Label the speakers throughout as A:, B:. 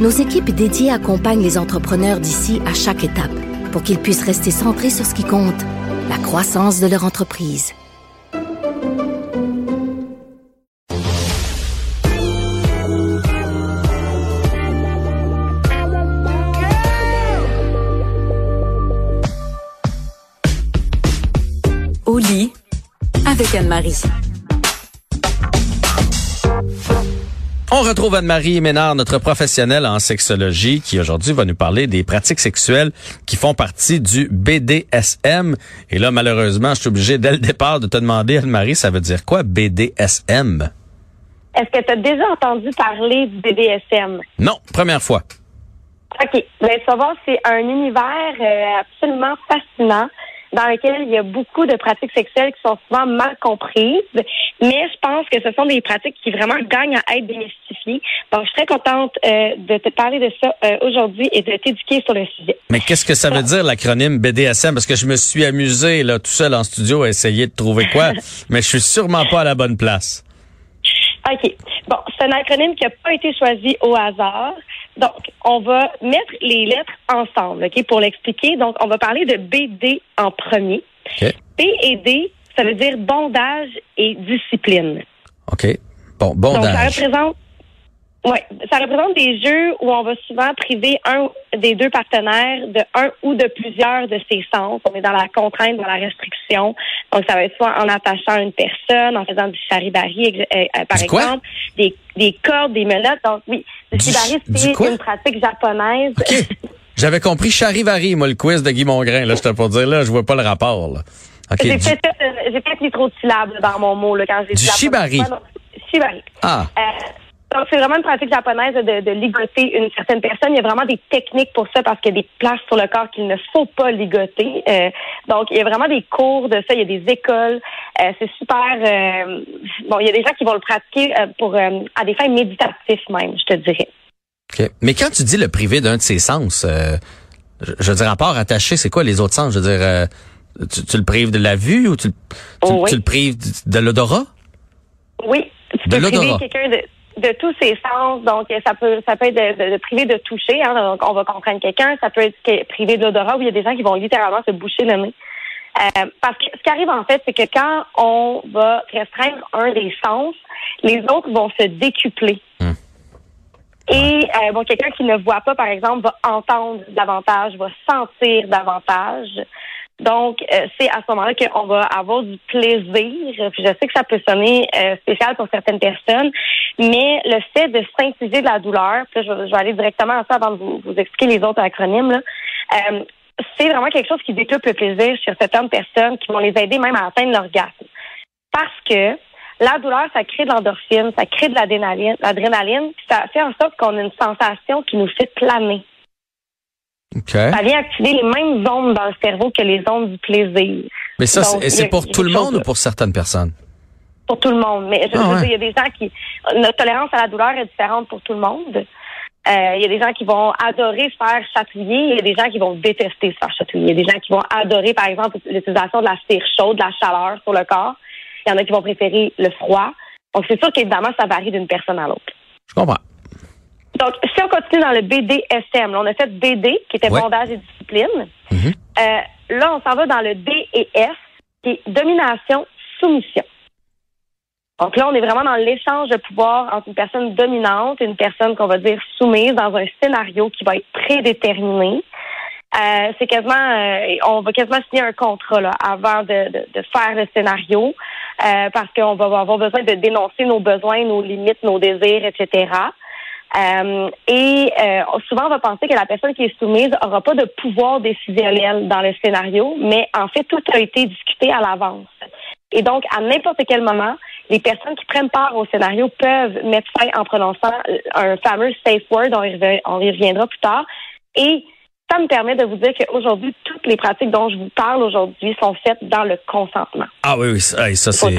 A: nos équipes dédiées accompagnent les entrepreneurs d'ici à chaque étape pour qu'ils puissent rester centrés sur ce qui compte, la croissance de leur entreprise.
B: Au lit avec Anne-Marie.
C: On retrouve Anne-Marie Ménard, notre professionnelle en sexologie, qui aujourd'hui va nous parler des pratiques sexuelles qui font partie du BDSM. Et là, malheureusement, je suis obligé dès le départ de te demander, Anne-Marie, ça veut dire quoi BDSM?
D: Est-ce que tu as déjà entendu parler du BDSM?
C: Non, première fois.
D: OK. Ben, tu vas voir, c'est un univers euh, absolument fascinant dans lequel il y a beaucoup de pratiques sexuelles qui sont souvent mal comprises, mais je pense que ce sont des pratiques qui vraiment gagnent à être démystifiées. Donc, je suis très contente euh, de te parler de ça euh, aujourd'hui et de t'éduquer sur le sujet.
C: Mais qu'est-ce que ça veut dire l'acronyme BDSM? Parce que je me suis amusé là tout seul en studio à essayer de trouver quoi, mais je suis sûrement pas à la bonne place.
D: OK. Bon, c'est un acronyme qui n'a pas été choisi au hasard. Donc, on va mettre les lettres ensemble, OK, pour l'expliquer. Donc, on va parler de BD en premier. B et D, ça veut dire bondage et discipline.
C: OK. Bon,
D: Donc, ça
C: bondage.
D: représente, ouais, ça représente des jeux où on va souvent priver un des deux partenaires de un ou de plusieurs de ses sens. On est dans la contrainte, dans la restriction. Donc, ça va être soit en attachant une personne, en faisant du charibari, euh, euh, par
C: Du
D: exemple, des, des cordes, des menottes. Donc, oui, le
C: Du-
D: charibari,
C: du
D: c'est une pratique japonaise.
C: J'avais compris charivari, moi, le quiz de Guy Mongrain. Là, j'étais pour dire, là, je vois pas le rapport. Là.
D: J'ai
C: du-
D: peut-être euh, peut-être mis trop de syllabes dans mon mot là, quand j'ai
C: Du
D: dit
C: shibari.
D: Shibari.
C: Ah.
D: Euh, donc, c'est vraiment une pratique japonaise de, de ligoter une certaine personne. Il y a vraiment des techniques pour ça parce qu'il y a des places sur le corps qu'il ne faut pas ligoter. Euh, donc, il y a vraiment des cours de ça. Il y a des écoles. Euh, c'est super. euh, bon, il y a des gens qui vont le pratiquer euh, pour euh, à des fins méditatives même, je te dirais.
C: OK. Mais quand tu dis le privé d'un de ses sens, euh, je, je veux dire, à part attaché, c'est quoi les autres sens? Je veux dire, euh, tu, tu le prives de la vue ou tu, le- tu,
D: Oh, oui.
C: tu le prives de, l'odorat?
D: Oui, tu
C: De
D: peux priver
C: l'odorat.
D: quelqu'un de, de tous ses sens. Donc, ça peut ça peut être de, de- de priver de toucher. Hein, donc, on va comprendre quelqu'un. Ça peut être privé de l'odorat où il y a des gens qui vont littéralement se boucher le nez. Euh, parce que ce qui arrive en fait, c'est que quand on va restreindre un des sens, les autres vont se décupler.
C: Hmm.
D: Et euh, bon, quelqu'un qui ne voit pas, par exemple, va entendre davantage, va sentir davantage. Donc, euh, c'est à ce moment-là qu'on va avoir du plaisir. Puis je sais que ça peut sonner euh, spécial pour certaines personnes, mais le fait de s'infliger de la douleur, puis là, je, vais- aller directement à ça avant de vous, expliquer les autres acronymes, là, euh, c'est vraiment quelque chose qui décuple le plaisir chez certaines personnes qui vont les aider même à atteindre l'orgasme. Parce que la douleur, ça crée de l'endorphine, ça crée de l'adrénaline, l'adrénaline, puis ça fait en sorte qu'on a une sensation qui nous fait planer.
C: OK.
D: Ça vient activer les mêmes ondes dans le cerveau que les ondes du plaisir.
C: Mais ça, c'est- pour tout le monde ou pour certaines personnes?
D: Pour tout le monde. Mais je,
C: Ah
D: je veux
C: ouais.
D: dire, il y a des gens qui... Notre tolérance à la douleur est différente pour tout le monde. Euh, il y a des gens qui vont adorer se faire chatouiller. Il y a des gens qui vont détester se faire chatouiller. Il y a des gens qui vont adorer, par exemple, l'utilisation de la cire chaude, de la chaleur sur le corps. Il y en a qui vont préférer le froid. Donc, c'est sûr qu'évidemment, ça varie d'une personne à l'autre.
C: Je comprends.
D: Donc, si on continue dans le BDSM, là, on a fait BD, qui était
C: Ouais.
D: bondage et discipline.
C: Mhm.
D: Euh, là, on s'en va dans le D et F, qui est domination, soumission. Donc là, on est vraiment dans l'échange de pouvoir entre une personne dominante et une personne qu'on va dire soumise dans un scénario qui va être prédéterminé. Euh, c'est quasiment, euh, on va quasiment signer un contrat là, avant de, de, de faire le scénario, euh, parce qu'on va avoir besoin de dénoncer nos besoins, nos limites, nos désirs, etc. Euh, et euh, souvent, on va penser que la personne qui est soumise aura pas de pouvoir décisionnel dans le scénario, mais en fait, tout a été discuté à l'avance. Et donc, à n'importe quel moment, les personnes qui prennent part au scénario peuvent mettre fin en prononçant un fameux safe word, on y, reviendra plus tard. Et ça me permet de vous dire qu'aujourd'hui, toutes les pratiques dont je vous parle aujourd'hui sont faites dans le consentement.
C: Ah oui, oui, ça, ça, c'est.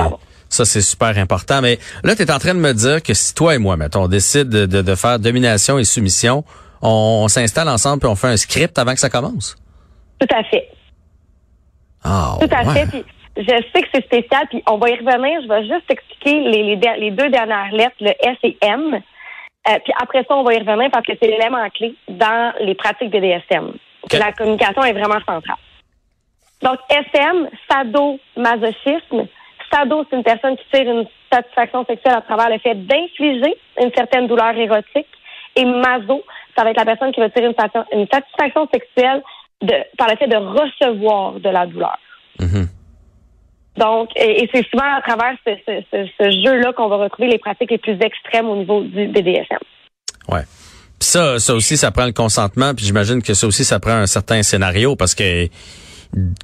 C: Ça c'est super important. Mais là, tu es en train de me dire que si toi et moi, mettons, on décide de, de, de faire domination et soumission, on, on s'installe ensemble puis on fait un script avant que ça commence?
D: Tout à fait.
C: Ah,
D: Tout à
C: ouais.
D: fait. Puis je sais que c'est spécial, puis on va y revenir. Je vais juste expliquer les, les, les deux dernières lettres, le S et M. Euh, puis après ça, on va y revenir parce que c'est l'élément clé dans les pratiques BDSM.
C: Ok.
D: La communication est vraiment centrale. Donc, SM, sadomasochisme. Sado, c'est une personne qui tire une satisfaction sexuelle à travers le fait d'infliger une certaine douleur érotique. Et maso, ça va être la personne qui va tirer une, satisfaction- une satisfaction sexuelle de, par le fait de recevoir de la douleur.
C: Mhm.
D: Donc, et, et c'est souvent à travers ce, ce- ce- ce jeu-là qu'on va retrouver les pratiques les plus extrêmes au niveau du BDSM.
C: Ouais. Puis ça, ça aussi, ça prend le consentement. Puis j'imagine que ça aussi, ça prend un certain scénario parce que,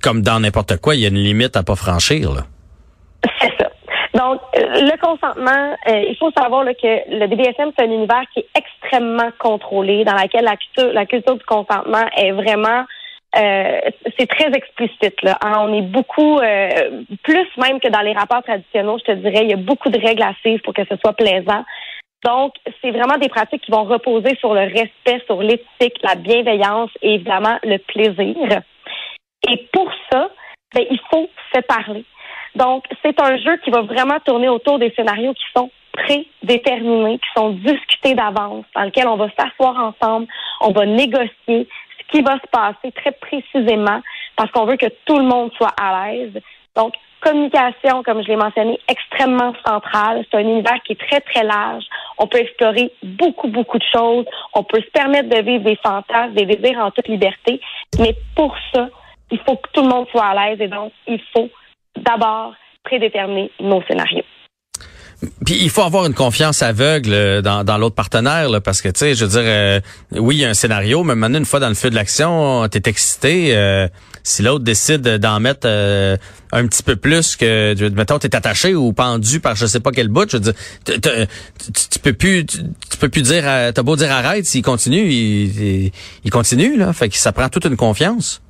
C: comme dans n'importe quoi, il y a une limite à pas franchir. Là.
D: C'est ça. Donc, euh, le consentement, euh, il faut savoir que le BDSM, c'est un univers qui est extrêmement contrôlé, dans lequel la culture, la culture du consentement est vraiment euh, c'est très explicite. Hein, On est beaucoup, plus même que dans les rapports traditionnels, je te dirais, il y a beaucoup de règles à suivre pour que ce soit plaisant. Donc, c'est vraiment des pratiques qui vont reposer sur le respect, sur l'éthique, la bienveillance et évidemment le plaisir. Et pour ça, ben, il faut se parler. Donc, c'est un jeu qui va vraiment tourner autour des scénarios qui sont prédéterminés, qui sont discutés d'avance, dans lesquels on va s'asseoir ensemble, on va négocier ce qui va se passer très précisément parce qu'on veut que tout le monde soit à l'aise. Donc, communication, comme je l'ai mentionné, extrêmement centrale. C'est un univers qui est très, très large. On peut explorer beaucoup, beaucoup de choses. On peut se permettre de vivre des fantasmes, des désirs en toute liberté. Mais pour ça, il faut que tout le monde soit à l'aise et donc, il faut d'abord prédéterminer nos scénarios.
C: Puis il faut avoir une confiance aveugle euh, dans, dans l'autre partenaire, là, parce que tu sais, je veux dire, euh, oui, il y a un scénario, mais maintenant une fois dans le feu de l'action, t'es excité. euh, si l'autre décide d'en mettre euh, un petit peu plus que, mettons, t'es attaché ou pendu par je sais pas quel bout, je veux dire, tu, peux plus, tu, tu peux plus dire, t'as beau dire arrête, s'il continue, il, il, il continue là. Fait que ça prend toute une confiance.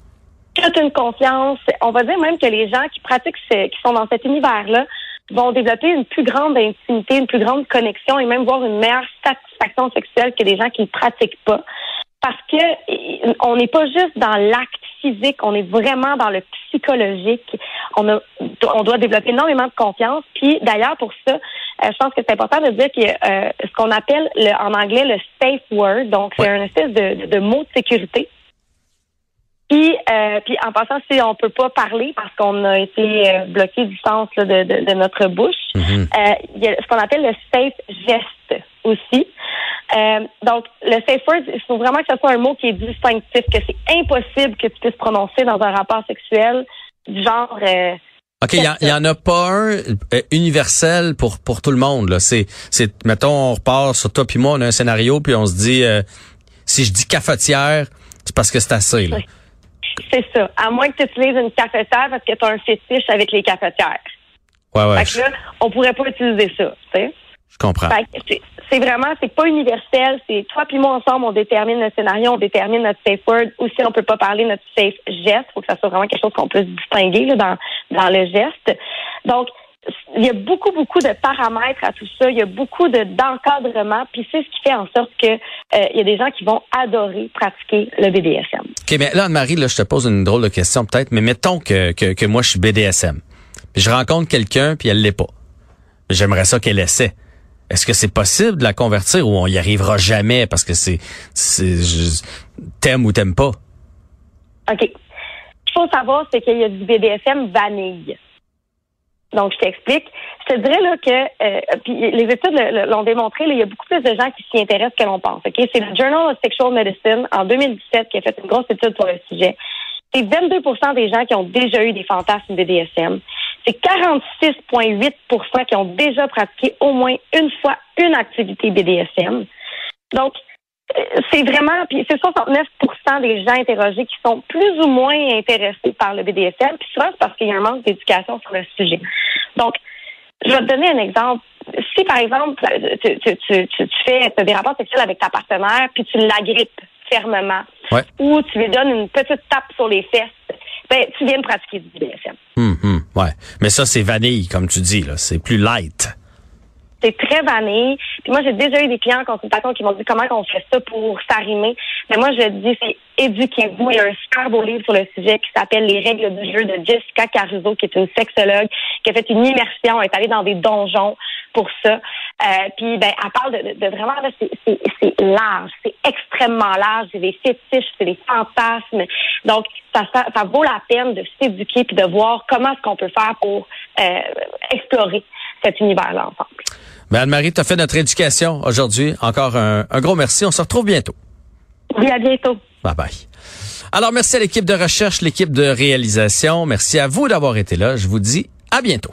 D: Toute une confiance. On va dire même que les gens qui pratiquent, ce- qui sont dans cet univers-là, vont développer une plus grande intimité, une plus grande connexion et même voir une meilleure satisfaction sexuelle que des gens qui ne pratiquent pas. Parce que euh, on n'est pas juste dans l'acte physique, on est vraiment dans le psychologique. On, a, on doit développer énormément de confiance. Puis d'ailleurs, pour ça, euh, je pense que c'est important de dire que euh, ce qu'on appelle le, en anglais le safe word, donc c'est un espèce de, de, de mot de sécurité puis, euh, puis en passant, si on peut pas parler parce qu'on a été euh, bloqué du sens là, de, de, de notre bouche,
C: Mhm.
D: euh, il y a ce qu'on appelle le safe geste aussi. Euh, donc, le safe word, il faut vraiment que ce soit un mot qui est distinctif, que c'est impossible que tu puisses prononcer dans un rapport sexuel du genre. euh,
C: OK, il y, en- il y en a pas un euh, universel pour pour tout le monde là. C'est c'est mettons on repart sur toi puis moi, on a un scénario puis on se dit euh, si je dis cafetière, c'est parce que c'est assez là.
D: Oui. C'est ça. À moins que tu utilises une cafetière parce que tu as un fétiche avec les cafetières.
C: Ouais ouais,
D: Fait que là, on pourrait pas utiliser ça, tu sais.
C: je comprends.
D: Fait que c'est- c'est vraiment, c'est pas universel. C'est toi puis moi ensemble, on détermine le scénario, on détermine notre safe word. Ou si on peut pas parler notre safe geste, faut que ça soit vraiment quelque chose qu'on puisse distinguer là, dans dans le geste. Donc il y a beaucoup, beaucoup de paramètres à tout ça. Il y a beaucoup de d'encadrement. Puis c'est ce qui fait en sorte que euh, il y a des gens qui vont adorer pratiquer le BDSM.
C: OK, mais là Anne-Marie, là je te pose une drôle de question peut-être, mais mettons que que, que moi je suis BDSM. Puis je rencontre quelqu'un puis elle l'est pas. J'aimerais ça qu'elle essaie. Est-ce que c'est possible de la convertir ou on y arrivera jamais parce que c'est c'est t'aimes ou t'aimes pas?
D: OK. Ce qu'il faut savoir, c'est qu'il y a du BDSM vanille. Donc, je t'explique. Je te dirais là que, euh, puis les études l'ont démontré, là, il y a beaucoup plus de gens qui s'y intéressent que l'on pense. Ok, C'est le Journal of Sexual Medicine en 2017 qui a fait une grosse étude sur le sujet. C'est 22% des gens qui ont déjà eu des fantasmes BDSM. C'est 46,8 qui ont déjà pratiqué au moins une fois une activité BDSM. Donc, c'est vraiment, puis c'est 69 des gens interrogés qui sont plus ou moins intéressés par le BDSM, puis souvent c'est parce qu'il y a un manque d'éducation sur le sujet. Donc, Je vais te donner un exemple. Si, par exemple, tu, tu, tu, tu, fais des rapports sexuels avec ta partenaire, puis tu l'agrippes fermement,
C: Ouais.
D: ou tu lui donnes une petite tape sur les fesses, ben, tu viens de pratiquer du BDSM.
C: Hum, hum, ouais. Mais ça, c'est vanille, comme tu dis, là. C'est plus light.
D: C'est très vanille. Puis moi, j'ai déjà eu des clients en consultation qui m'ont dit comment on fait ça pour s'arrimer. Mais moi, je dis, c'est éduquez-vous. Il y a un super beau livre sur le sujet qui s'appelle Les règles du jeu de Jessica Caruso, qui est une sexologue, qui a fait une immersion, elle est allée dans des donjons pour ça. Euh, puis, ben, elle parle de, de, de vraiment, là, c'est, large, c'est extrêmement large. C'est des fétiches, c'est des fantasmes. Donc, ça, ça, ça vaut la peine de s'éduquer puis de voir comment est-ce qu'on peut faire pour euh, explorer cet univers-là ensemble.
C: Ben, Anne-Marie, tu as fait notre éducation aujourd'hui. Encore un, un gros merci. On se retrouve bientôt.
D: Oui, à bientôt.
C: Bye bye. Alors, merci à l'équipe de recherche, l'équipe de réalisation. Merci à vous d'avoir été là. Je vous dis à bientôt.